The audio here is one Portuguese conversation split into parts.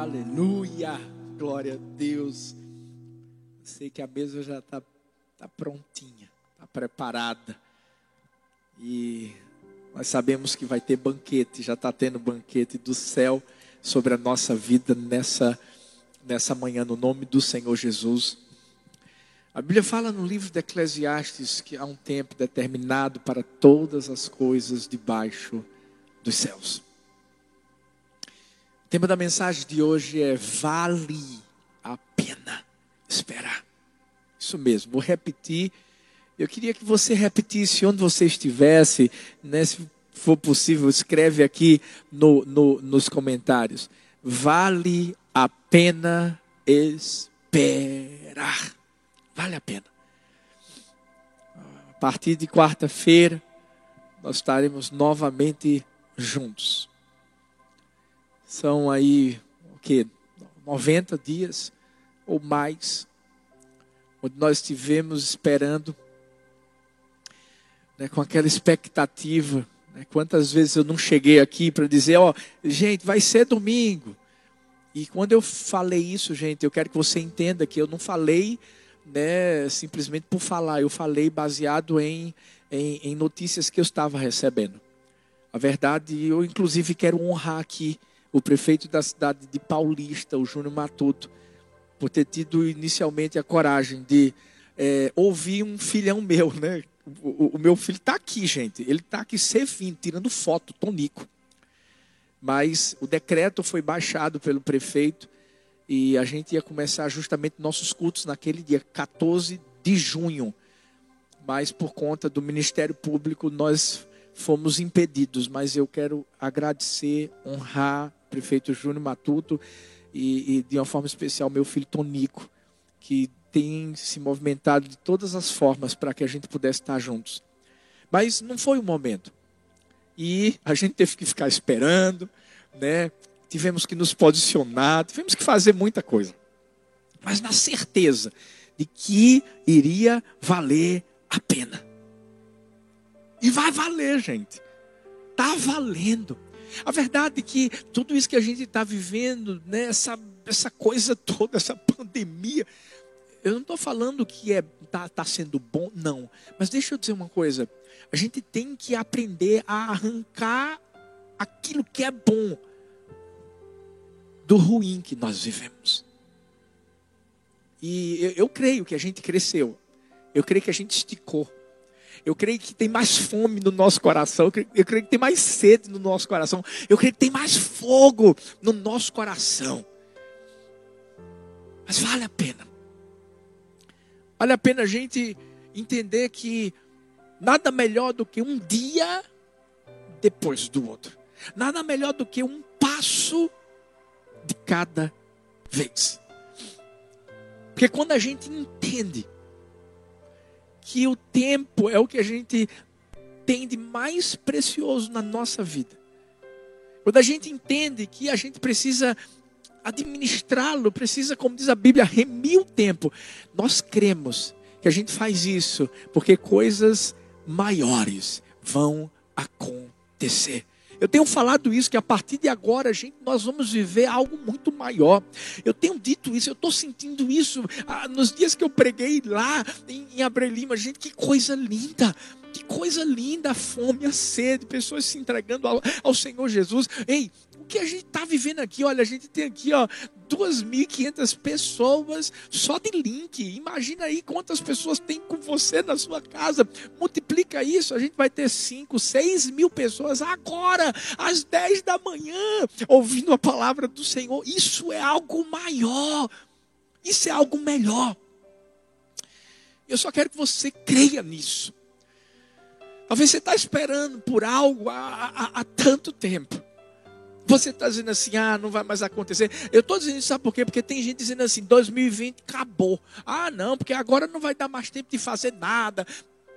Aleluia! Glória a Deus. Sei que a mesa já está tá prontinha, está preparada. E nós sabemos que vai ter banquete, já está tendo banquete do céu sobre a nossa vida nessa, nessa manhã, no nome do Senhor Jesus. A Bíblia fala no livro de Eclesiastes que há um tempo determinado para todas as coisas debaixo dos céus. O tema da mensagem de hoje é Vale a pena esperar. Isso mesmo, vou repetir. Eu queria que você repetisse onde você estivesse, né, se for possível, escreve aqui no, no, nos comentários. Vale a pena esperar. Vale a pena. A partir de quarta-feira, nós estaremos novamente juntos. São aí, o que? 90 dias ou mais, onde nós estivemos esperando, né, com aquela expectativa. Né, quantas vezes eu não cheguei aqui para dizer, ó, gente, vai ser domingo. E quando eu falei isso, gente, eu quero que você entenda que eu não falei né, simplesmente por falar, eu falei baseado em, em, em notícias que eu estava recebendo. A verdade, eu inclusive quero honrar aqui o prefeito da cidade de Paulista, o Júnior Matuto, por ter tido inicialmente a coragem de é, ouvir um filhão meu, né? O, o meu filho está aqui, gente. Ele está aqui servindo, tirando foto, Tonico. Mas o decreto foi baixado pelo prefeito e a gente ia começar justamente nossos cultos naquele dia 14 de junho. Mas por conta do Ministério Público nós fomos impedidos. Mas eu quero agradecer, honrar prefeito Júnior Matuto e, e, de uma forma especial meu filho Tonico, que tem se movimentado de todas as formas para que a gente pudesse estar juntos. Mas não foi o momento. E a gente teve que ficar esperando, né? Tivemos que nos posicionar, tivemos que fazer muita coisa. Mas na certeza de que iria valer a pena. E vai valer, gente. Tá valendo. A verdade é que tudo isso que a gente está vivendo, né, essa, essa coisa toda, essa pandemia, eu não estou falando que é tá, tá sendo bom, não. Mas deixa eu dizer uma coisa. A gente tem que aprender a arrancar aquilo que é bom do ruim que nós vivemos. E eu, eu creio que a gente cresceu. Eu creio que a gente esticou. Eu creio que tem mais fome no nosso coração. Eu creio, eu creio, que tem mais sede no nosso coração. Eu creio que tem mais fogo no nosso coração. Mas vale a pena. Vale a pena a gente entender que nada melhor do que um dia depois do outro. Nada melhor do que um passo de cada vez. Porque quando a gente entende que o tempo é o que a gente tem de mais precioso na nossa vida. Quando a gente entende que a gente precisa administrá-lo, precisa, como diz a Bíblia, remir o tempo, nós cremos que a gente faz isso porque coisas maiores vão acontecer. Eu tenho falado isso, que a partir de agora, gente, nós vamos viver algo muito maior. Eu tenho dito isso, eu estou sentindo isso ah, nos dias que eu preguei lá em, em Abre Lima. Gente, que coisa linda. Que coisa linda a fome, a sede, pessoas se entregando ao, ao Senhor Jesus. Ei, o que a gente está vivendo aqui, olha, a gente tem aqui, ó, 2.500 pessoas só de link. Imagina aí quantas pessoas tem com você na sua casa. Multiplica isso, a gente vai ter 5, 6 mil pessoas agora, às 10 da manhã, ouvindo a palavra do Senhor. Isso é algo maior. Isso é algo melhor. Eu só quero que você creia nisso. Talvez você está esperando por algo há, há, há tanto tempo. Você está dizendo assim, ah, não vai mais acontecer. Eu estou dizendo isso, sabe por quê? Porque tem gente dizendo assim, 2020 acabou. Ah, não, porque agora não vai dar mais tempo de fazer nada.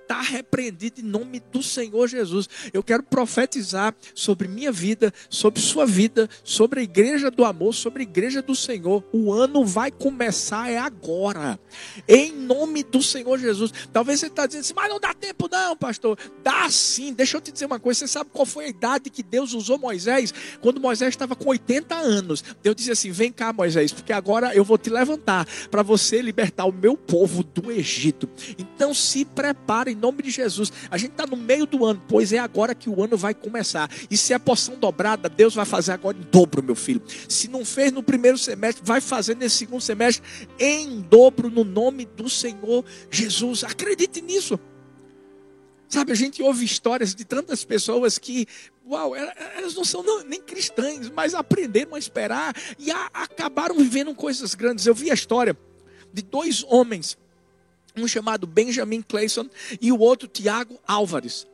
Está repreendido em nome do Senhor Jesus. Eu quero profetizar sobre minha vida, sobre sua vida, sobre a igreja do amor, sobre a igreja do Senhor. O ano vai começar é agora, em nome do Senhor Jesus. Talvez você está dizendo assim, mas não dá tempo, não, pastor. Dá sim. Deixa eu te dizer uma coisa: você sabe qual foi a idade que Deus usou Moisés? Quando Moisés estava com 80 anos, Deus disse assim: vem cá, Moisés, porque agora eu vou te levantar para você libertar o meu povo do Egito. Então se prepare em nome de Jesus. A gente está no meio do ano, pois é agora que o ano vai começar. E se é porção dobrada, Deus vai fazer agora em dobro, meu filho. Se não fez no primeiro semestre, vai fazer nesse segundo semestre em dobro no nome do Senhor Jesus. Acredite nisso. Sabe, a gente ouve histórias de tantas pessoas que, uau, elas não são nem cristãs, mas aprenderam a esperar e a, acabaram vivendo coisas grandes. Eu vi a história de dois homens um chamado Benjamin Clayson e o outro Tiago Álvares.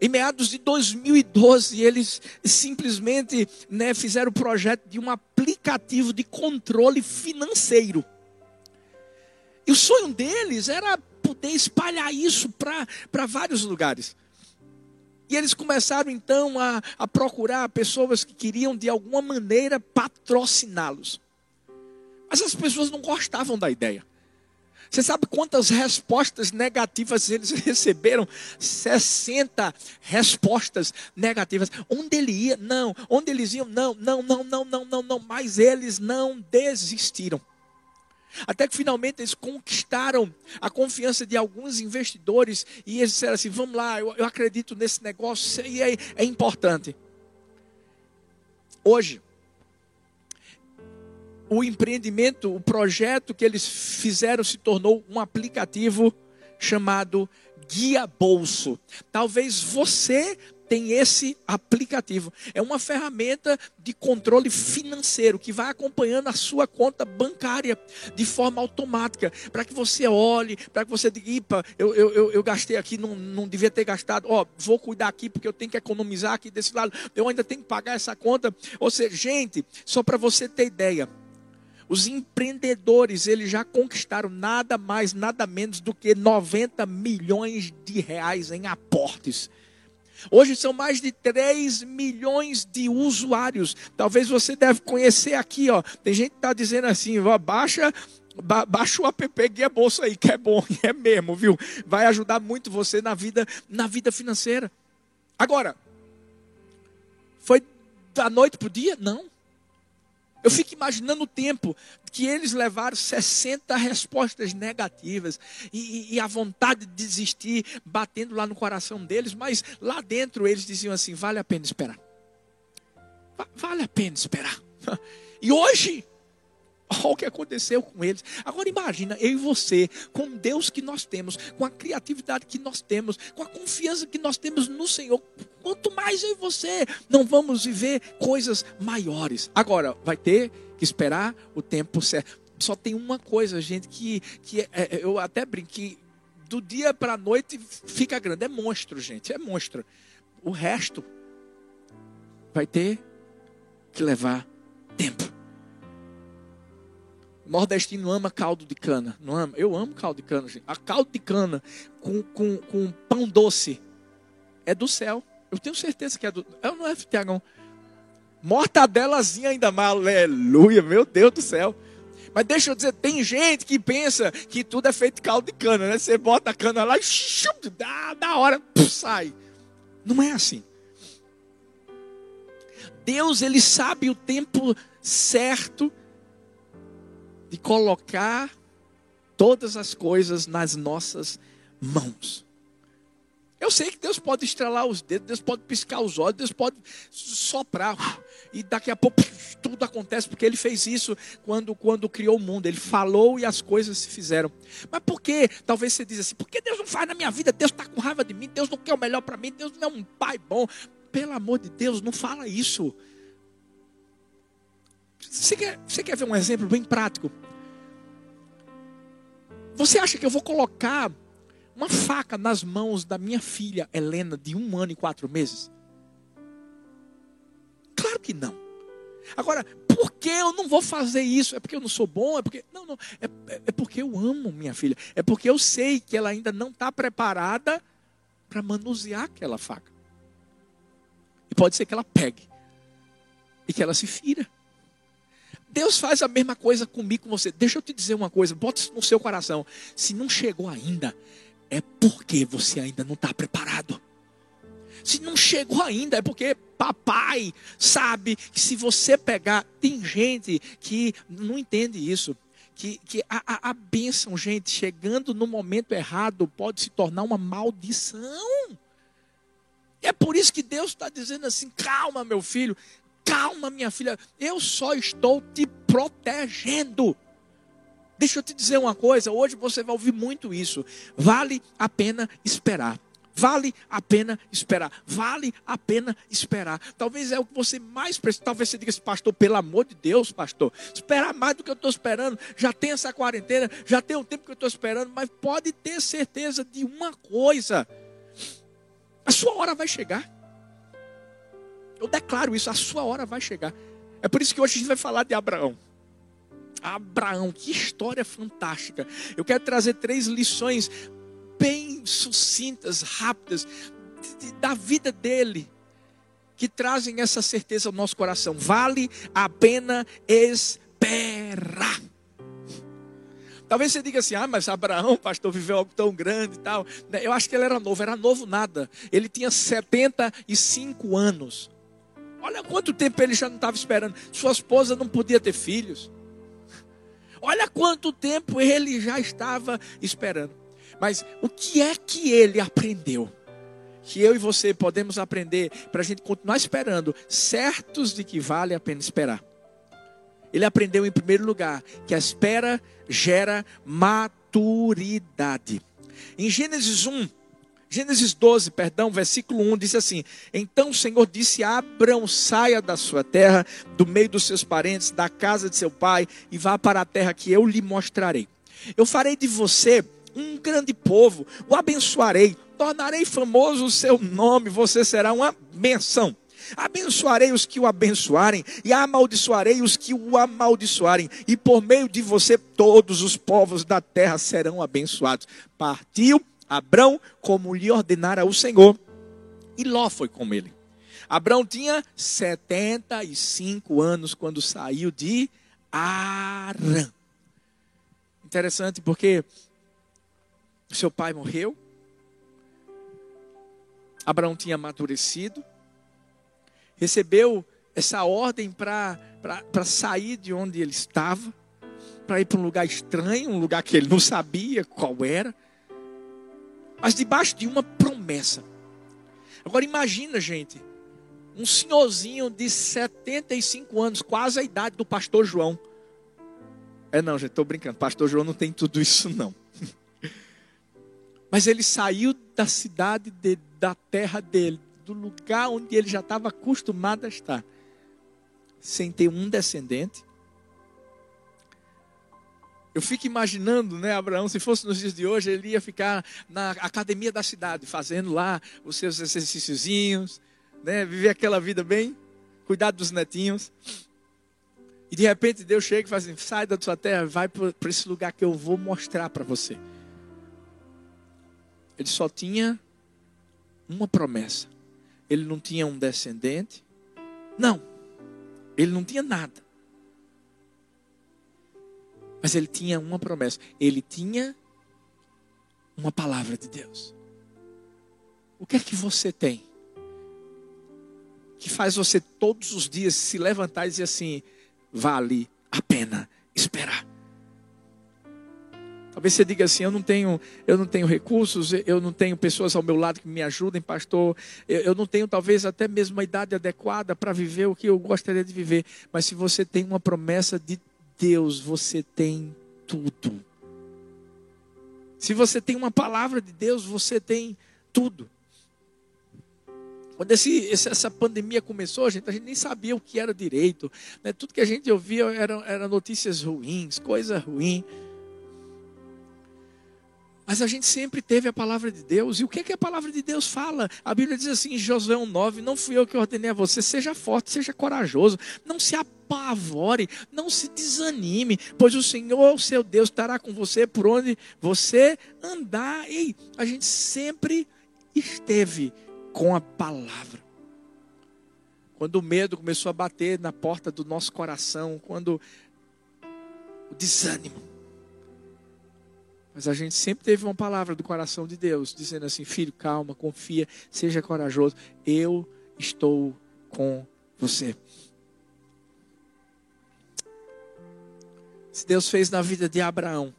Em meados de 2012, eles simplesmente né, fizeram o projeto de um aplicativo de controle financeiro. E o sonho deles era poder espalhar isso para vários lugares. E eles começaram então a, a procurar pessoas que queriam de alguma maneira patrociná-los. Mas as pessoas não gostavam da ideia. Você sabe quantas respostas negativas eles receberam? 60 respostas negativas. Onde ele ia? Não. Onde eles iam? Não, não, não, não, não, não, não. Mas eles não desistiram. Até que finalmente eles conquistaram a confiança de alguns investidores e eles disseram assim: vamos lá, eu, eu acredito nesse negócio e é, é importante. Hoje, o empreendimento, o projeto que eles fizeram se tornou um aplicativo chamado Guia Bolso. Talvez você tem esse aplicativo. É uma ferramenta de controle financeiro que vai acompanhando a sua conta bancária de forma automática, para que você olhe, para que você diga, Ipa, eu, eu, eu, gastei aqui, não, não devia ter gastado, ó, vou cuidar aqui porque eu tenho que economizar aqui desse lado, eu ainda tenho que pagar essa conta. Ou seja, gente, só para você ter ideia, os empreendedores, eles já conquistaram nada mais, nada menos do que 90 milhões de reais em aportes. Hoje são mais de 3 milhões de usuários. Talvez você deve conhecer aqui, ó. Tem gente que está dizendo assim, ó, baixa ba baixa o app Guia Bolsa aí, que é bom, é mesmo, viu? Vai ajudar muito você na vida, na vida financeira. Agora, foi da noite para o dia? Não. Eu fico imaginando o tempo que eles levaram 60 respostas negativas e, e, a vontade de desistir batendo lá no coração deles, mas lá dentro eles diziam assim: vale a pena esperar. Vale a pena esperar. E hoje, Olha o que aconteceu com eles. Agora imagina, eu e você, com Deus que nós temos, com a criatividade que nós temos, com a confiança que nós temos no Senhor. Quanto mais eu e você não vamos viver coisas maiores. Agora, vai ter que esperar o tempo certo. Só tem uma coisa, gente, que, que é, é eu até brinquei. Do dia para a noite fica grande. É monstro, gente. É monstro. O resto vai ter que levar tempo. Nordestino ama caldo de cana, não ama? Eu amo caldo de cana, gente. A caldo de cana com, com, com pão doce é do céu. Eu tenho certeza que é do. É não é, Tiagão? Mortadelazinha ainda mais, aleluia, meu Deus do céu. Mas deixa eu dizer, tem gente que pensa que tudo é feito de caldo de cana, né? Você bota a cana lá e dá, da hora, puf, sai. Não é assim. Deus, ele sabe o tempo certo de colocar todas as coisas nas nossas mãos. Eu sei que Deus pode estrelar os dedos, Deus pode piscar os olhos, Deus pode soprar. E daqui a pouco tudo acontece, porque Ele fez isso quando, quando criou o mundo. Ele falou e as coisas se fizeram. Mas por que? Talvez você diz assim: por que Deus não faz na minha vida? Deus está com raiva de mim, Deus não quer o melhor para mim, Deus não é um pai bom. Pelo amor de Deus, não fala isso. Você quer, você quer ver um exemplo bem prático? Você acha que eu vou colocar uma faca nas mãos da minha filha Helena, de um ano e quatro meses? Claro que não. Agora, por que eu não vou fazer isso? É porque eu não sou bom? É porque. Não, não. É, é porque eu amo minha filha. É porque eu sei que ela ainda não está preparada para manusear aquela faca. E pode ser que ela pegue. E que ela se fira. Deus faz a mesma coisa comigo, com você. Deixa eu te dizer uma coisa, bota isso no seu coração. Se não chegou ainda, é porque você ainda não está preparado. Se não chegou ainda, é porque papai sabe que se você pegar, tem gente que não entende isso. Que, que a, a, a bênção, gente, chegando no momento errado, pode se tornar uma maldição. É por isso que Deus está dizendo assim: calma, meu filho, calma, minha filha, eu só estou te protegendo. Deixa eu te dizer uma coisa, hoje você vai ouvir muito isso. Vale a pena esperar. Vale a pena esperar. Vale a pena esperar. Talvez é o que você mais precisa. Talvez você diga assim, pastor, pelo amor de Deus, pastor. Esperar mais do que eu estou esperando. Já tem essa quarentena, já tem o tempo que eu estou esperando. Mas pode ter certeza de uma coisa: a sua hora vai chegar. Eu declaro isso, a sua hora vai chegar. É por isso que hoje a gente vai falar de Abraão. Abraão, que história fantástica. Eu quero trazer três lições bem sucintas, rápidas, da vida dele, que trazem essa certeza ao nosso coração. Vale a pena esperar. Talvez você diga assim: ah, mas Abraão, pastor, viveu algo tão grande e tal. Eu acho que ele era novo, era novo nada. Ele tinha 75 anos. Olha quanto tempo ele já não estava esperando. Sua esposa não podia ter filhos. Olha quanto tempo ele já estava esperando. Mas o que é que ele aprendeu? Que eu e você podemos aprender para a gente continuar esperando, certos de que vale a pena esperar. Ele aprendeu em primeiro lugar que a espera gera maturidade. Em Gênesis 1, Gênesis 12, perdão, versículo 1 diz assim: Então o Senhor disse a Abraão: saia da sua terra, do meio dos seus parentes, da casa de seu pai, e vá para a terra que eu lhe mostrarei. Eu farei de você um grande povo, o abençoarei, tornarei famoso o seu nome, você será uma benção. Abençoarei os que o abençoarem, e amaldiçoarei os que o amaldiçoarem, e por meio de você todos os povos da terra serão abençoados. Partiu Abrão como lhe ordenara o Senhor, e Ló foi com ele. Abrão tinha 75 anos quando saiu de Arã. Interessante porque seu pai morreu. Abraão tinha amadurecido. Recebeu essa ordem para sair de onde ele estava, para ir para um lugar estranho, um lugar que ele não sabia qual era, mas debaixo de uma promessa. Agora imagina, gente, um senhorzinho de 75 anos, quase a idade do pastor João. É não, gente, estou brincando. Pastor João não tem tudo isso, não. Mas ele saiu da cidade, de, da terra dele, do lugar onde ele já estava acostumado a estar, sem ter um descendente. Eu fico imaginando, né, Abraão, se fosse nos dias de hoje, ele ia ficar na academia da cidade, fazendo lá os seus exercíciozinhos, né, viver aquela vida bem, cuidar dos netinhos. E de repente Deus chega e fala assim: sai da sua terra, vai para esse lugar que eu vou mostrar para você. Ele só tinha uma promessa. Ele não tinha um descendente. Não. Ele não tinha nada. Mas ele tinha uma promessa. Ele tinha uma palavra de Deus. O que é que você tem? Que faz você todos os dias se levantar e dizer assim: vale a pena esperar. Talvez você diga assim: eu não tenho, eu não tenho recursos, eu não tenho pessoas ao meu lado que me ajudem, pastor. Eu, eu não tenho talvez até mesmo a idade adequada para viver o que eu gostaria de viver. Mas se você tem uma promessa de Deus, você tem tudo. Se você tem uma palavra de Deus, você tem tudo. Quando esse, essa pandemia começou, gente, a gente nem sabia o que era direito. Né? Tudo que a gente ouvia eram era notícias ruins, coisa ruim. Mas a gente sempre teve a palavra de Deus. E o que, é que a palavra de Deus fala? A Bíblia diz assim em Josué 1,9: Não fui eu que ordenei a você, seja forte, seja corajoso, não se apavore, não se desanime, pois o Senhor, seu Deus, estará com você por onde você andar. Ei, a gente sempre esteve com a palavra. Quando o medo começou a bater na porta do nosso coração, quando o desânimo mas a gente sempre teve uma palavra do coração de Deus, dizendo assim: filho, calma, confia, seja corajoso, eu estou com você. Se Deus fez na vida de Abraão,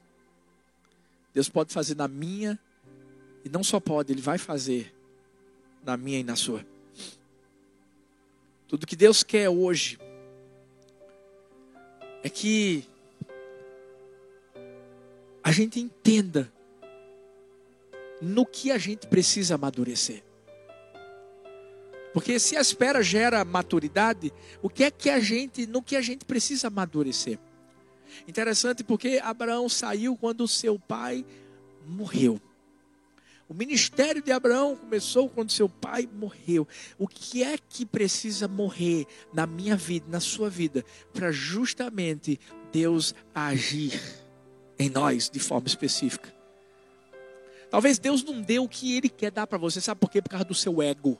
Deus pode fazer na minha, e não só pode, Ele vai fazer na minha e na sua. Tudo que Deus quer hoje é que a gente entenda no que a gente precisa amadurecer. Porque se a espera gera maturidade, o que é que a gente, no que a gente precisa amadurecer? Interessante porque Abraão saiu quando seu pai morreu. O ministério de Abraão começou quando seu pai morreu. O que é que precisa morrer na minha vida, na sua vida, para justamente Deus agir? Em nós de forma específica. Talvez Deus não dê o que Ele quer dar para você, sabe por quê? Por causa do seu ego.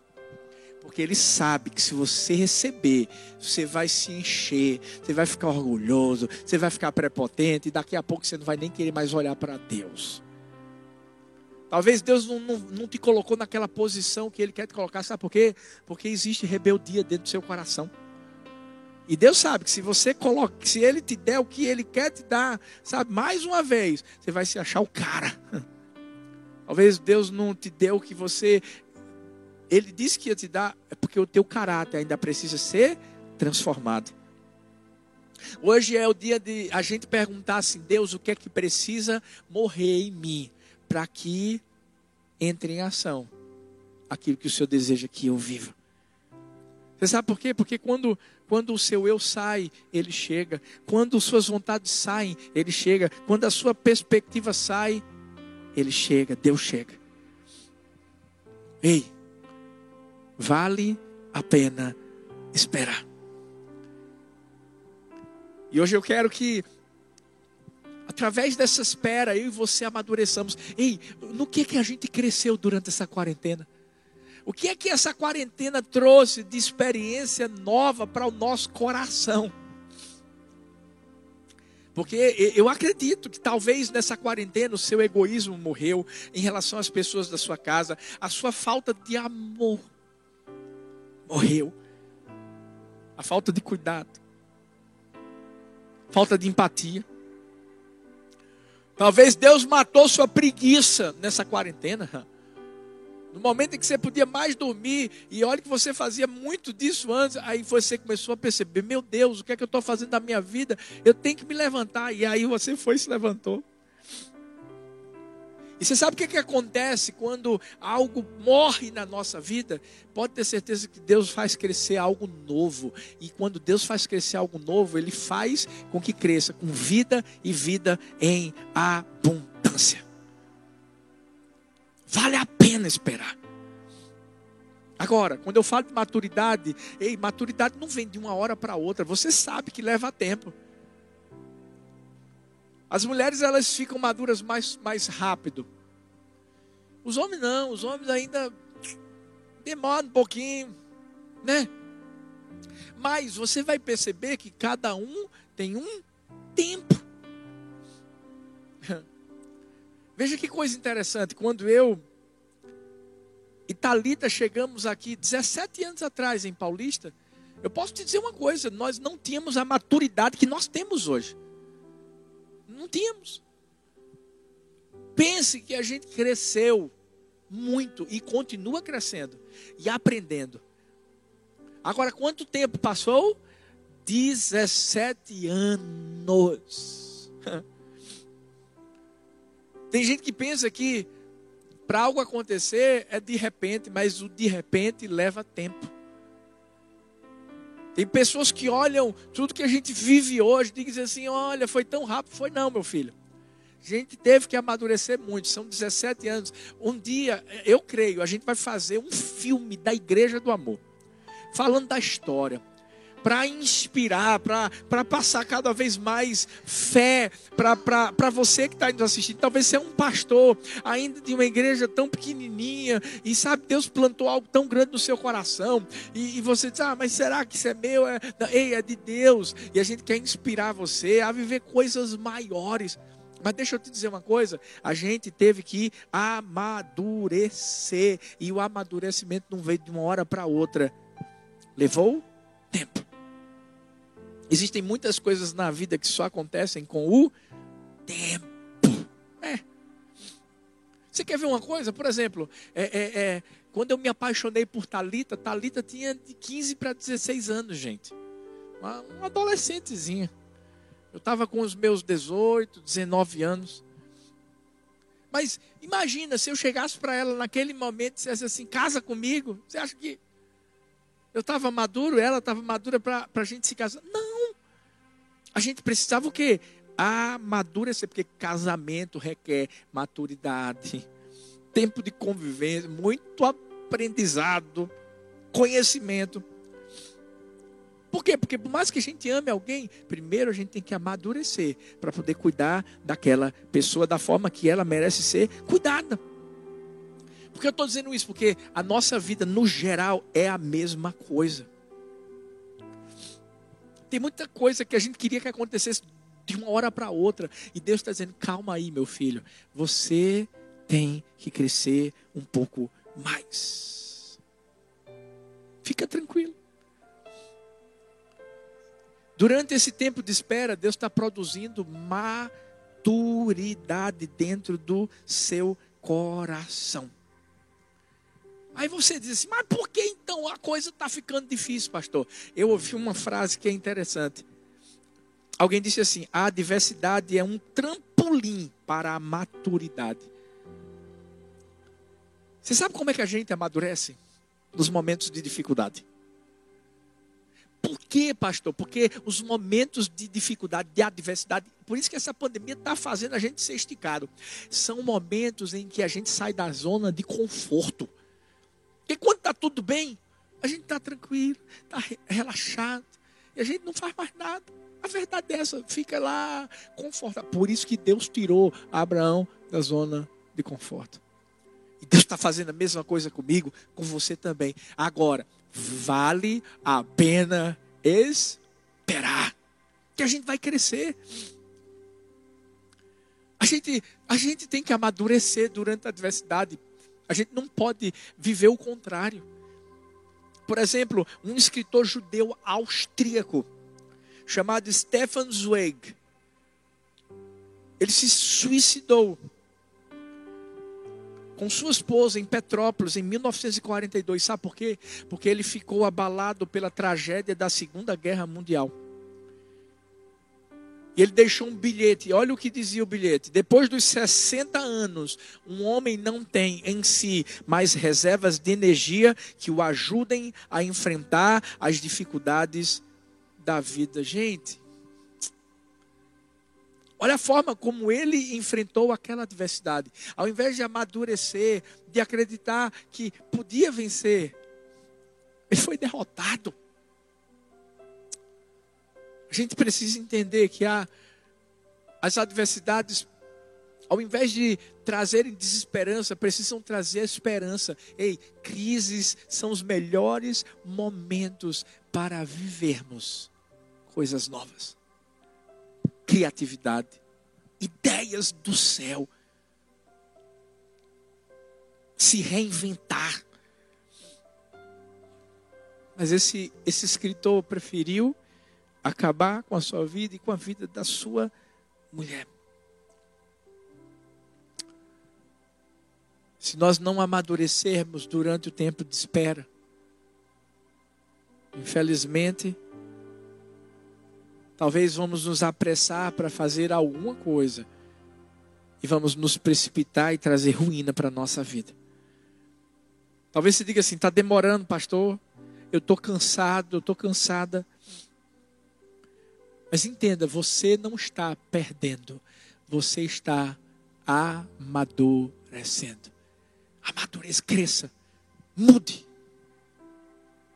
Porque Ele sabe que se você receber, você vai se encher, você vai ficar orgulhoso, você vai ficar prepotente, e daqui a pouco você não vai nem querer mais olhar para Deus. Talvez Deus não, não, não, te colocou naquela posição que Ele quer te colocar, sabe por quê? Porque existe rebeldia dentro do seu coração. E Deus sabe que se você coloca, se Ele te der o que Ele quer te dar, sabe, mais uma vez, você vai se achar o cara. Talvez Deus não te deu o que você. Ele disse que ia te dar, é porque o teu caráter ainda precisa ser transformado. Hoje é o dia de a gente perguntar assim: Deus, o que é que precisa morrer em mim para que entre em ação aquilo que o Senhor deseja que eu viva? Você sabe por quê? Porque quando, quando o seu eu sai, ele chega. Quando suas vontades saem, ele chega. Quando a sua perspectiva sai, ele chega. Deus chega. Ei, vale a pena esperar. E hoje eu quero que, através dessa espera, eu e você amadureçamos. Ei, no que, que a gente cresceu durante essa quarentena? O que é que essa quarentena trouxe de experiência nova para o nosso coração? Porque eu acredito que talvez nessa quarentena o seu egoísmo morreu em relação às pessoas da sua casa, a sua falta de amor morreu, a falta de cuidado, falta de empatia. Talvez Deus matou sua preguiça nessa quarentena. No momento em que você podia mais dormir, e olha que você fazia muito disso antes, aí você começou a perceber: meu Deus, o que é que eu estou fazendo da minha vida? Eu tenho que me levantar. E aí você foi e se levantou. E você sabe o que, é que acontece quando algo morre na nossa vida? Pode ter certeza que Deus faz crescer algo novo. E quando Deus faz crescer algo novo, Ele faz com que cresça com vida e vida em abundância. Vale a pena esperar. Agora, quando eu falo de maturidade, ei, maturidade não vem de uma hora para outra. Você sabe que leva tempo. As mulheres elas ficam maduras mais, mais rápido. Os homens não, os homens ainda demoram um pouquinho, né? Mas você vai perceber que cada um tem um tempo. Veja que coisa interessante, quando eu e Talita chegamos aqui 17 anos atrás em Paulista, eu posso te dizer uma coisa, nós não tínhamos a maturidade que nós temos hoje. Não tínhamos. Pense que a gente cresceu muito e continua crescendo e aprendendo. Agora, quanto tempo passou? 17 anos. Tem gente que pensa que para algo acontecer é de repente, mas o de repente leva tempo. Tem pessoas que olham tudo que a gente vive hoje e dizem assim: olha, foi tão rápido. Foi não, meu filho. A gente teve que amadurecer muito, são 17 anos. Um dia, eu creio, a gente vai fazer um filme da Igreja do Amor, falando da história para inspirar, para passar cada vez mais fé para você que está indo assistir. Talvez você é um pastor ainda de uma igreja tão pequenininha e sabe, Deus plantou algo tão grande no seu coração e, e você diz, ah, mas será que isso é meu? É, ei, é de Deus. E a gente quer inspirar você a viver coisas maiores. Mas deixa eu te dizer uma coisa: a gente teve que amadurecer, e o amadurecimento não veio de uma hora para outra, levou tempo. Existem muitas coisas na vida que só acontecem com o tempo. É. Você quer ver uma coisa? Por exemplo, é, é, é, quando eu me apaixonei por Talita, Talita tinha de 15 para 16 anos, gente. Uma, uma adolescentezinha. Eu estava com os meus 18, 19 anos. Mas imagina se eu chegasse para ela naquele momento e dissesse assim: casa comigo. Você acha que eu estava maduro, ela estava madura para a gente se casar? Não. A gente precisava o quê? Amadurecer, porque casamento requer maturidade, tempo de convivência, muito aprendizado, conhecimento. Por quê? Porque por mais que a gente ame alguém, primeiro a gente tem que amadurecer para poder cuidar daquela pessoa da forma que ela merece ser cuidada. Por que eu estou dizendo isso? Porque a nossa vida, no geral, é a mesma coisa. Tem muita coisa que a gente queria que acontecesse de uma hora para outra. E Deus está dizendo: calma aí, meu filho. Você tem que crescer um pouco mais. Fica tranquilo. Durante esse tempo de espera, Deus está produzindo maturidade dentro do seu coração. Aí você diz assim, mas por que então a coisa está ficando difícil, pastor? Eu ouvi uma frase que é interessante. Alguém disse assim: a adversidade é um trampolim para a maturidade. Você sabe como é que a gente amadurece? Nos momentos de dificuldade. Por quê, pastor? Porque os momentos de dificuldade, de adversidade, por isso que essa pandemia está fazendo a gente ser esticado. São momentos em que a gente sai da zona de conforto. Porque quando está tudo bem, a gente está tranquilo, está relaxado, e a gente não faz mais nada. A verdade é essa, fica lá confortável. Por isso que Deus tirou Abraão da zona de conforto. E Deus está fazendo a mesma coisa comigo, com você também. Agora, vale a pena esperar, que a gente vai crescer. A gente, a gente tem que amadurecer durante a adversidade. A gente não pode viver o contrário. Por exemplo, um escritor judeu austríaco chamado Stefan Zweig, ele se suicidou com sua esposa em Petrópolis em 1942. Sabe por quê? Porque ele ficou abalado pela tragédia da Segunda Guerra Mundial. E ele deixou um bilhete. Olha o que dizia o bilhete. Depois dos 60 anos, um homem não tem em si mais reservas de energia que o ajudem a enfrentar as dificuldades da vida. Gente, olha a forma como ele enfrentou aquela adversidade. Ao invés de amadurecer, de acreditar que podia vencer, ele foi derrotado. A gente precisa entender que há as adversidades, ao invés de trazerem desesperança, precisam trazer esperança. Ei, crises são os melhores momentos para vivermos coisas novas. Criatividade, ideias do céu. Se reinventar. Mas esse, esse escritor preferiu acabar com a sua vida e com a vida da sua mulher. Se nós não amadurecermos durante o tempo de espera, infelizmente, talvez vamos nos apressar para fazer alguma coisa e vamos nos precipitar e trazer ruína para a nossa vida. Talvez você diga assim: está demorando, pastor. Eu estou cansado, eu estou cansada. Mas entenda, você não está perdendo, você está amadurecendo. Amadureça, cresça, mude.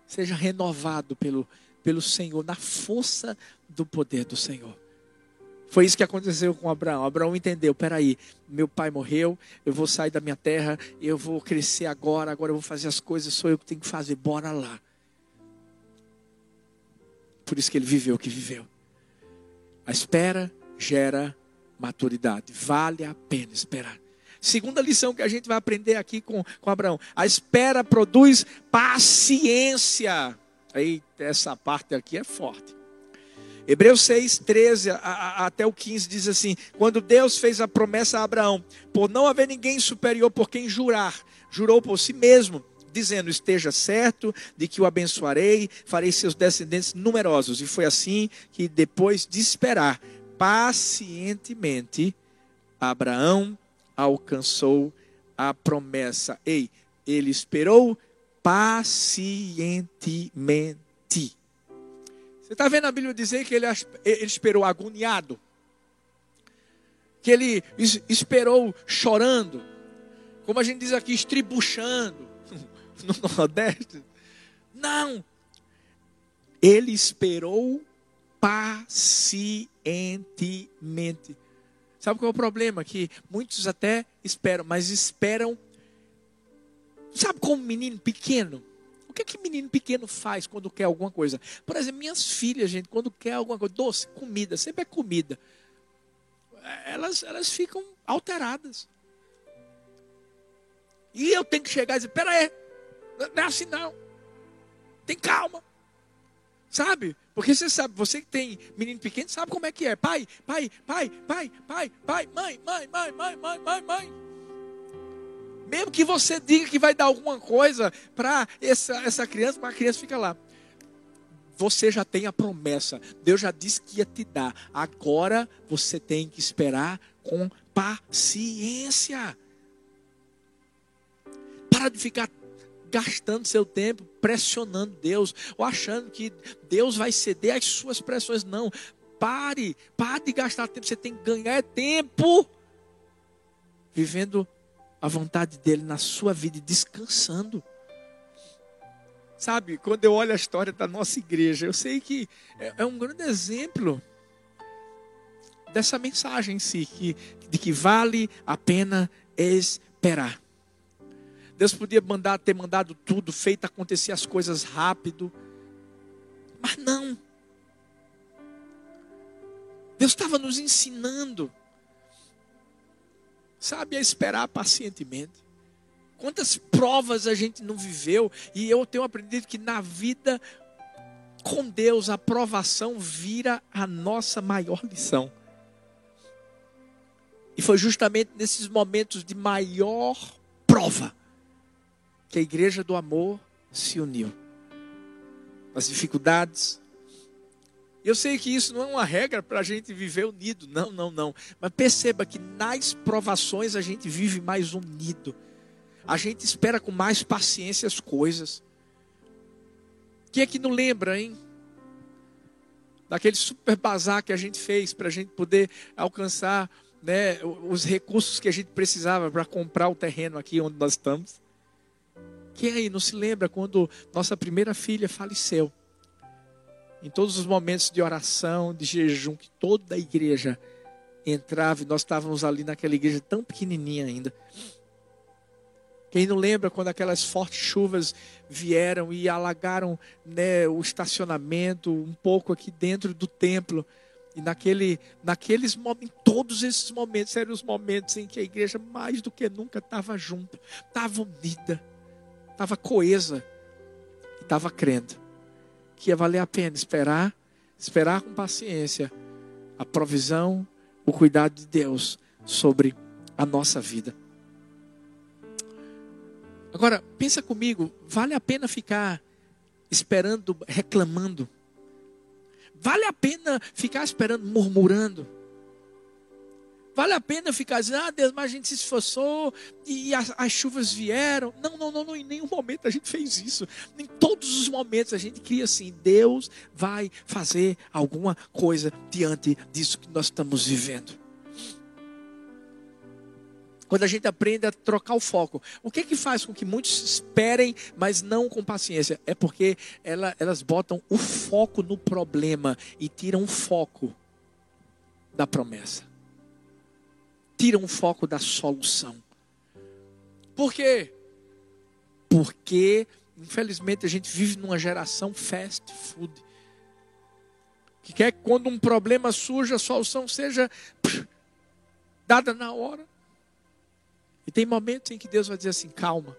Seja renovado pelo, pelo Senhor, na força do poder do Senhor. Foi isso que aconteceu com Abraão. Abraão entendeu: peraí, meu pai morreu, eu vou sair da minha terra, eu vou crescer agora, agora eu vou fazer as coisas, sou eu que tenho que fazer, bora lá. Por isso que ele viveu o que viveu. A espera gera maturidade. Vale a pena esperar. Segunda lição que a gente vai aprender aqui com, com Abraão: a espera produz paciência. Eita, essa parte aqui é forte. Hebreus 6, 13 a, a, até o 15 diz assim: Quando Deus fez a promessa a Abraão, por não haver ninguém superior por quem jurar, jurou por si mesmo, dizendo: Esteja certo de que o abençoarei, farei seus descendentes numerosos. E foi assim que, depois de esperar pacientemente, Abraão alcançou a promessa. Ei, ele esperou pacientemente. Você está vendo a Bíblia dizer que ele, ele esperou agoniado? Que ele esperou chorando? Como a gente diz aqui, estribuchando no Nordeste? Não. Ele esperou pacientemente. Sabe qual é o problema? Que muitos até esperam, mas esperam. Sabe como um menino pequeno? O que é que menino pequeno faz quando quer alguma coisa? Por exemplo, minhas filhas, gente, quando quer alguma coisa, doce, comida, sempre é comida. Elas, elas ficam alteradas. E eu tenho que chegar e dizer: pera aí, não é assim não. Tem calma. Sabe? Porque você sabe, você que tem menino pequeno, sabe como é que é. Pai, pai, pai, pai, pai, pai, mãe, mãe, mãe, mãe, mãe, mãe, mãe. Mesmo que você diga que vai dar alguma coisa para essa, essa criança, mas a criança fica lá. Você já tem a promessa. Deus já disse que ia te dar. Agora você tem que esperar com paciência. Para de ficar gastando seu tempo pressionando Deus, ou achando que Deus vai ceder às suas pressões. Não. Pare, pare de gastar tempo. Você tem que ganhar tempo vivendo a vontade dele na sua vida e descansando. Sabe, quando eu olho a história da nossa igreja, eu sei que é, é um grande exemplo dessa mensagem em si, que, de que vale a pena esperar. Deus podia mandar, ter mandado tudo, feito acontecer as coisas rápido, mas não. Deus estava nos ensinando sabe, a esperar pacientemente. Quantas provas a gente não viveu, e eu tenho aprendido que na vida com Deus a provação vira a nossa maior lição. E foi justamente nesses momentos de maior prova que a igreja do amor se uniu. As dificuldades, eu sei que isso não é uma regra para a gente viver unido, não, não, não. Mas perceba que nas provações a gente vive mais unido. A gente espera com mais paciência as coisas. Quem é que não lembra, hein? Daquele super bazar que a gente fez para a gente poder alcançar né, os recursos que a gente precisava para comprar o terreno aqui onde nós estamos. Quem aí não se lembra quando nossa primeira filha faleceu? em todos os momentos de oração, de jejum, que toda a igreja entrava, e nós estávamos ali naquela igreja tão pequenininha ainda. Quem não lembra quando aquelas fortes chuvas vieram e alagaram né, o estacionamento, um pouco aqui dentro do templo. E naquele, naqueles momentos, todos esses momentos eram os momentos em que a igreja mais do que nunca estava junta, estava unida, estava coesa, estava crendo que ia valer a pena esperar, esperar com paciência a provisão, o cuidado de Deus sobre a nossa vida. Agora, pensa comigo, vale a pena ficar esperando, reclamando? Vale a pena ficar esperando, murmurando? Vale a pena ficar dizendo, ah, Deus, mas a gente se esforçou e as, as, chuvas vieram. Não, não, não, não, em nenhum momento a gente fez isso. Em todos os momentos a gente cria assim: Deus vai fazer alguma coisa diante disso que nós estamos vivendo. Quando a gente aprende a trocar o foco. O que que faz com que muitos esperem, mas não com paciência? É porque ela, elas botam o foco no problema e tiram o foco da promessa. Tiram o foco da solução. Por quê? Porque, infelizmente, a gente vive numa geração fast food. Que quer que quando um problema surge, a solução seja dada na hora. E tem momentos em que Deus vai dizer assim: calma,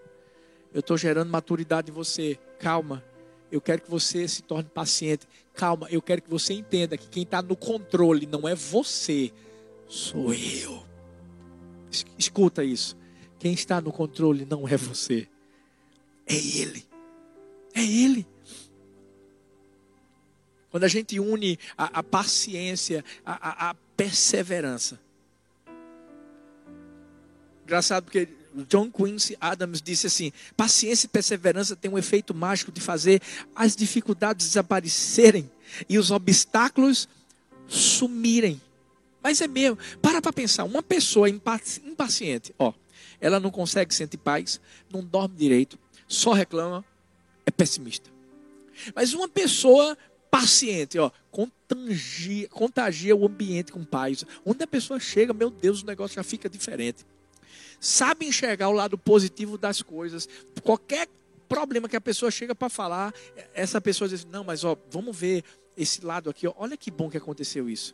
eu estou gerando maturidade em você, calma. Eu quero que você se torne paciente. Calma, eu quero que você entenda que quem está no controle não é você, sou eu. Escuta isso. Quem está no controle não é você, é Ele. É Ele. Quando a gente une a, a paciência, a, a, a perseverança, Engraçado porque John Quincy Adams disse assim: paciência e perseverança têm um efeito mágico de fazer as dificuldades desaparecerem e os obstáculos sumirem. Mas é mesmo, para para pensar, uma pessoa impaciente, ó, ela não consegue sentir paz, não dorme direito, só reclama, é pessimista. Mas uma pessoa paciente, ó, contagia, contagia o ambiente com paz. Onde a pessoa chega, meu Deus, o negócio já fica diferente sabe enxergar o lado positivo das coisas. Qualquer problema que a pessoa chega para falar, essa pessoa diz: Não, mas ó, vamos ver esse lado aqui. Ó. Olha que bom que aconteceu isso.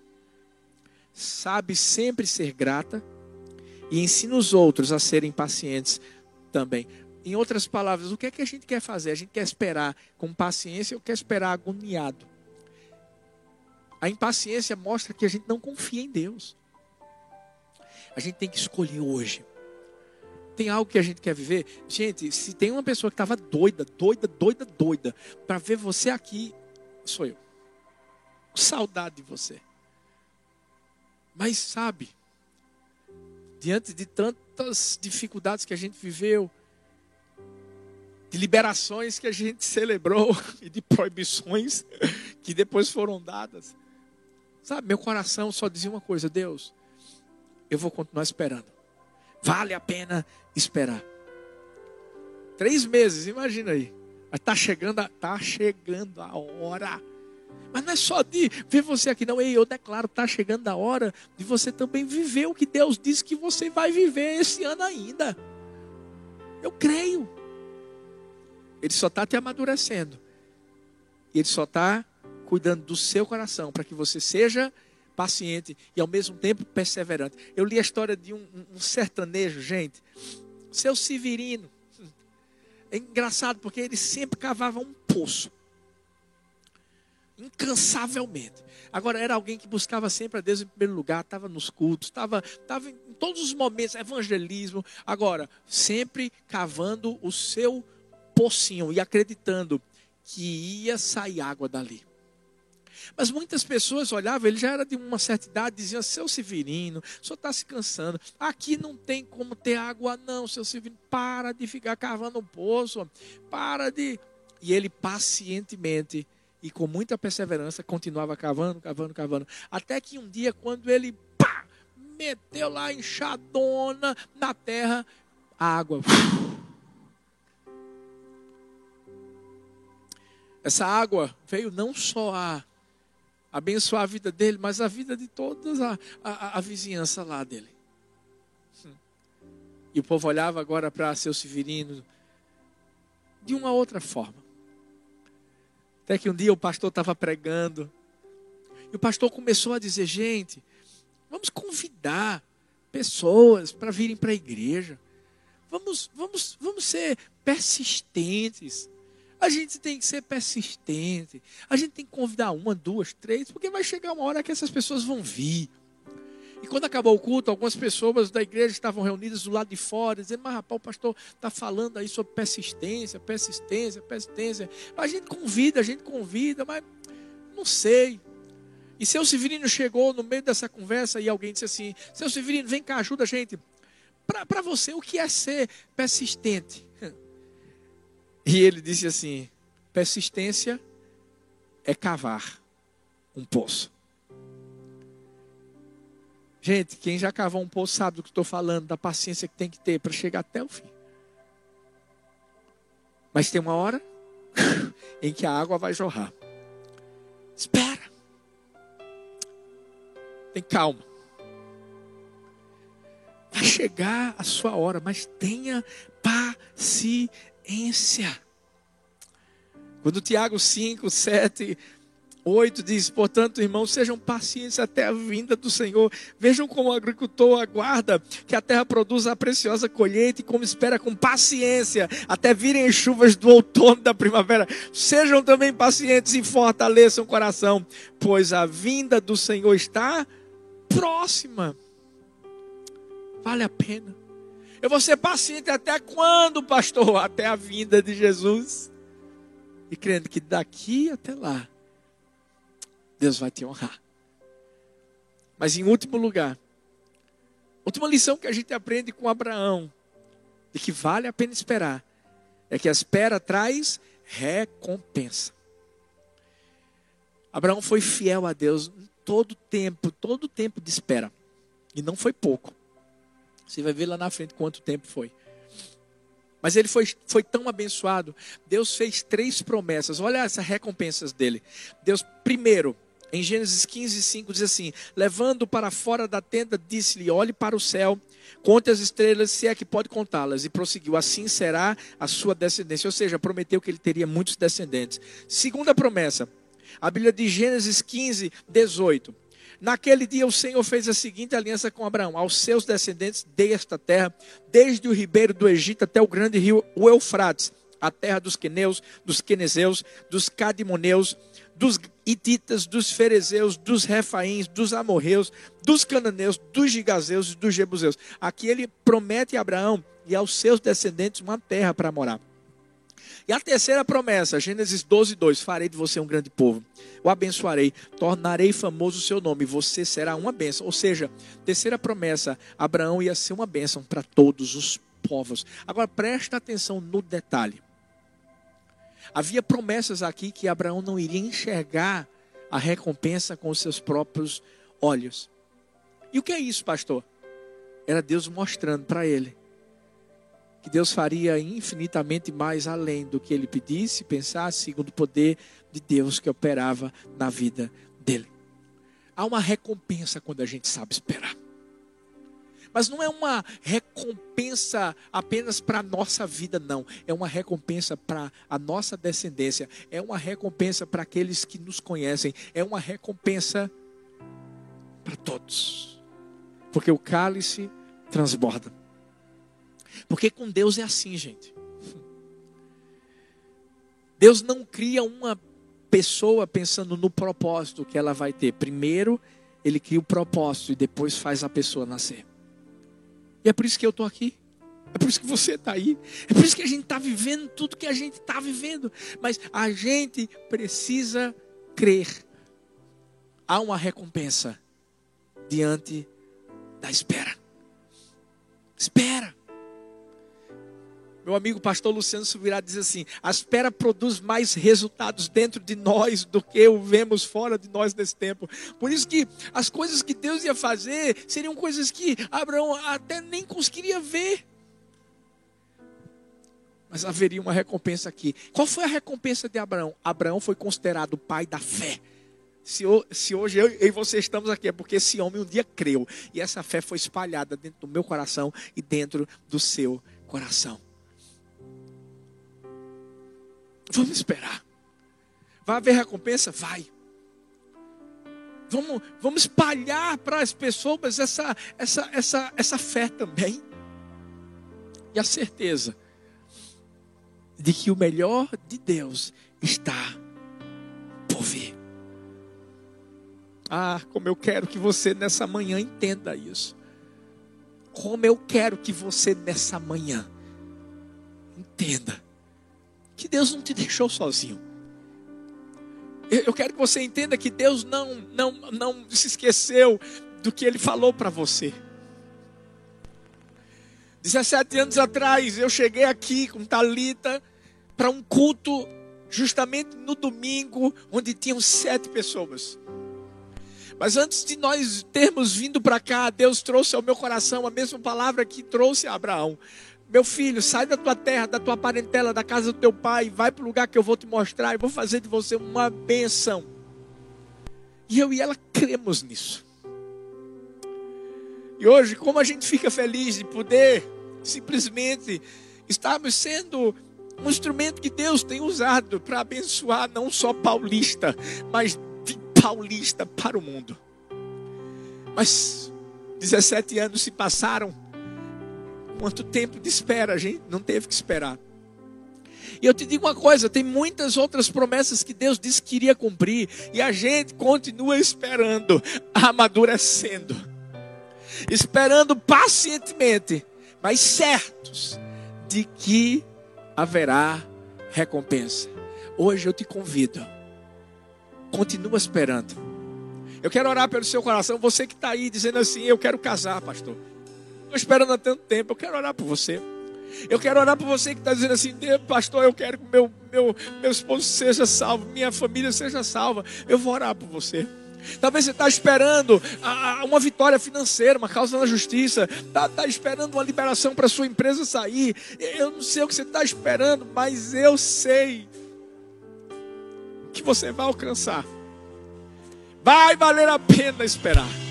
Sabe sempre ser grata e ensina os outros a serem pacientes também. Em outras palavras, o que é que a gente quer fazer? A gente quer esperar com paciência ou quer esperar agoniado? A impaciência mostra que a gente não confia em Deus. A gente tem que escolher hoje tem algo que a gente quer viver. Gente, se tem uma pessoa que estava doida, doida, doida, doida, para ver você aqui, sou eu. Saudade de você. Mas sabe, diante de tantas dificuldades que a gente viveu, de liberações que a gente celebrou e de proibições que depois foram dadas. Sabe, meu coração só dizia uma coisa: Deus, eu vou continuar esperando. Vale a pena esperar. Três meses, imagina aí. Mas está chegando, tá chegando a hora. Mas não é só de ver você aqui, não. Ei, eu declaro, está chegando a hora de você também viver o que Deus disse que você vai viver esse ano ainda. Eu creio. Ele só está te amadurecendo. Ele só está cuidando do seu coração para que você seja paciente e ao mesmo tempo perseverante. Eu li a história de um, um sertanejo, gente, seu Severino. É engraçado porque ele sempre cavava um poço. Incansavelmente. Agora, era alguém que buscava sempre a Deus em primeiro lugar, estava nos cultos, estava, em todos os momentos, evangelismo. Agora, sempre cavando o seu pocinho e acreditando que ia sair água dali. Mas muitas pessoas olhavam, ele já era de uma certa idade, diziam, seu Severino, o senhor está se cansando. Aqui não tem como ter água, não, seu Severino. Para de ficar cavando um poço. Para de. E ele pacientemente e com muita perseverança continuava cavando, cavando, cavando. Até que um dia, quando ele pá, meteu lá enxadona na terra, a água. Essa água veio não só a abençoar a vida dele, mas a vida de toda a, a, a vizinhança lá dele. E o povo olhava agora para seu Severino de uma outra forma. Até que um dia o pastor estava pregando. E o pastor começou a dizer: gente, vamos convidar pessoas para virem para a igreja. Vamos, vamos, vamos ser persistentes. A gente tem que ser persistente. A gente tem que convidar uma, duas, três, porque vai chegar uma hora que essas pessoas vão vir. E quando acabou o culto, algumas pessoas da igreja estavam reunidas do lado de fora, dizendo: Mas rapaz, o pastor está falando aí sobre persistência, persistência, persistência. A gente convida, a gente convida, mas não sei. E seu Severino chegou no meio dessa conversa e alguém disse assim: Seu Severino, vem cá, ajuda a gente. Para você, o que é ser persistente? E ele disse assim: persistência é cavar um poço. Gente, quem já cavou um poço sabe do que estou falando, da paciência que tem que ter para chegar até o fim. Mas tem uma hora em que a água vai jorrar. Espera. Tem calma. Vai chegar a sua hora, mas tenha paciência. Quando Tiago 5, 7 8 diz: Portanto, irmãos, sejam pacientes até a vinda do Senhor. Vejam como o agricultor aguarda que a terra produza a preciosa colheita e como espera com paciência até virem as chuvas do outono da primavera. Sejam também pacientes e fortaleçam o coração, pois a vinda do Senhor está próxima. Vale a pena. Eu vou ser paciente até quando, pastor? Até a vinda de Jesus. E crendo que daqui até lá Deus vai te honrar. Mas em último lugar, última lição que a gente aprende com Abraão, de que vale a pena esperar, é que a espera traz recompensa. Abraão foi fiel a Deus todo tempo, todo tempo de espera. E não foi pouco. Você vai ver lá na frente quanto tempo foi. Mas ele foi, foi tão abençoado. Deus fez três promessas. Olha essas recompensas dele. Deus, primeiro, em Gênesis 15, 5 diz assim: Levando para fora da tenda, disse-lhe: Olhe para o céu, conte as estrelas, se é que pode contá-las. E prosseguiu: Assim será a sua descendência. Ou seja, prometeu que ele teria muitos descendentes. Segunda promessa, a Bíblia de Gênesis 15, 18. Naquele dia o Senhor fez a seguinte aliança com Abraão: Aos seus descendentes dei esta terra, desde o ribeiro do Egito até o grande rio, o Eufrates, a terra dos queneus, dos quenezeus, dos cadimoneus dos Ititas, dos Ferezeus, dos Refaíns, dos Amorreus, dos Cananeus, dos Gigazeus e dos Jebuseus. Aqui ele promete a Abraão e aos seus descendentes uma terra para morar. E a terceira promessa, Gênesis 12, 2: Farei de você um grande povo, o abençoarei, tornarei famoso o seu nome, você será uma bênção. Ou seja, terceira promessa, Abraão ia ser uma bênção para todos os povos. Agora presta atenção no detalhe. Havia promessas aqui que Abraão não iria enxergar a recompensa com os seus próprios olhos. E o que é isso, pastor? Era Deus mostrando para ele que Deus faria infinitamente mais além do que ele pedisse, pensasse, segundo o poder de Deus que operava na vida dele. Há uma recompensa quando a gente sabe esperar. Mas não é uma recompensa apenas para a nossa vida, não. É uma recompensa para a nossa descendência. É uma recompensa para aqueles que nos conhecem. É uma recompensa para todos. Porque o cálice transborda. Porque com Deus é assim, gente. Deus não cria uma pessoa pensando no propósito que ela vai ter. Primeiro, ele cria o propósito e depois faz a pessoa nascer. É por isso que eu estou aqui. É por isso que você está aí. É por isso que a gente está vivendo tudo que a gente está vivendo. Mas a gente precisa crer. Há uma recompensa diante da espera. Espera. Meu amigo pastor Luciano Subirá diz assim: a espera produz mais resultados dentro de nós do que o vemos fora de nós nesse tempo. Por isso que as coisas que Deus ia fazer seriam coisas que Abraão até nem conseguiria ver. Mas haveria uma recompensa aqui. Qual foi a recompensa de Abraão? Abraão foi considerado o pai da fé. Se, se, hoje eu e você estamos aqui, é porque esse homem um dia creu. E essa fé foi espalhada dentro do meu coração e dentro do seu coração. Vamos esperar. Vai haver recompensa? Vai. Vamos, vamos espalhar para as pessoas essa, essa, essa, essa fé também. E a certeza de que o melhor de Deus está por vir. Ah, como eu quero que você nessa manhã entenda isso. Como eu quero que você nessa manhã entenda que Deus não te deixou sozinho. Eu quero que você entenda que Deus não, não, não se esqueceu do que Ele falou para você. 17 anos atrás, eu cheguei aqui com Talita para um culto justamente no domingo, onde tinham sete pessoas. Mas antes de nós termos vindo para cá, Deus trouxe ao meu coração a mesma palavra que trouxe a Abraão. Meu filho, sai da tua terra, da tua parentela, da casa do teu pai, vai para o lugar que eu vou te mostrar e vou fazer de você uma benção. E eu e ela cremos nisso. E hoje, como a gente fica feliz de poder simplesmente estarmos sendo um instrumento que Deus tem usado para abençoar não só paulista, mas de paulista para o mundo. Mas 17 anos se passaram Quanto tempo de espera a gente não teve que esperar. E eu te digo uma coisa: tem muitas outras promessas que Deus disse que iria cumprir, e a gente continua esperando, amadurecendo, esperando pacientemente, mas certos de que haverá recompensa. Hoje eu te convido, continua esperando. Eu quero orar pelo seu coração, você que está aí dizendo assim: Eu quero casar, pastor. Estou esperando há tanto tempo. Eu quero orar por você. Eu quero orar por você que está dizendo assim, pastor, eu quero que meu, meu, meu esposo seja salvo, minha família seja salva. Eu vou orar por você. Talvez você está esperando uma vitória financeira, uma causa na justiça. Está tá esperando uma liberação para sua empresa sair. Eu não sei o que você está esperando, mas eu sei que você vai alcançar. Vai valer a pena esperar.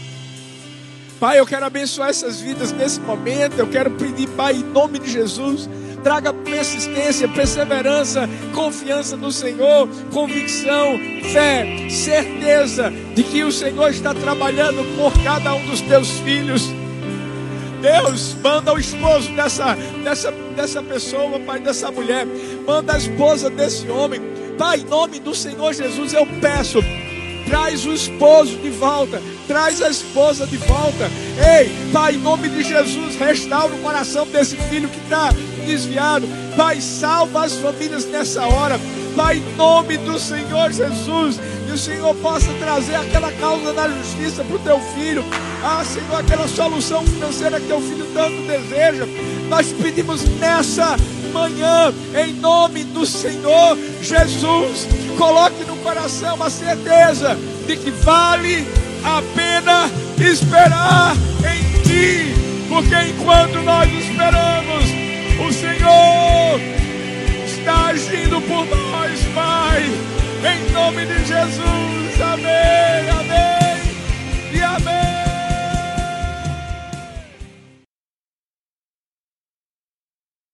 Pai, eu quero abençoar essas vidas nesse momento. Eu quero pedir, Pai, em nome de Jesus, traga persistência, perseverança, confiança no Senhor, convicção, fé, certeza de que o Senhor está trabalhando por cada um dos teus filhos. Deus, manda o esposo dessa, dessa, dessa pessoa, Pai, dessa mulher, manda a esposa desse homem. Pai, em nome do Senhor Jesus, eu peço Traz o esposo de volta. Traz a esposa de volta. Ei, Pai, em nome de Jesus, restaura o coração desse filho que está desviado. Pai, salva as famílias nessa hora. Pai, em nome do Senhor Jesus. Que o Senhor possa trazer aquela causa da justiça para o teu filho. Ah, Senhor, aquela solução financeira que teu filho tanto deseja. Nós pedimos nessa manhã, em nome do Senhor Jesus. Coloque no coração a certeza de que vale apenas esperar em Ti, porque enquanto nós esperamos, o Senhor está agindo por nós, Pai, em nome de Jesus, amém, amém e amém.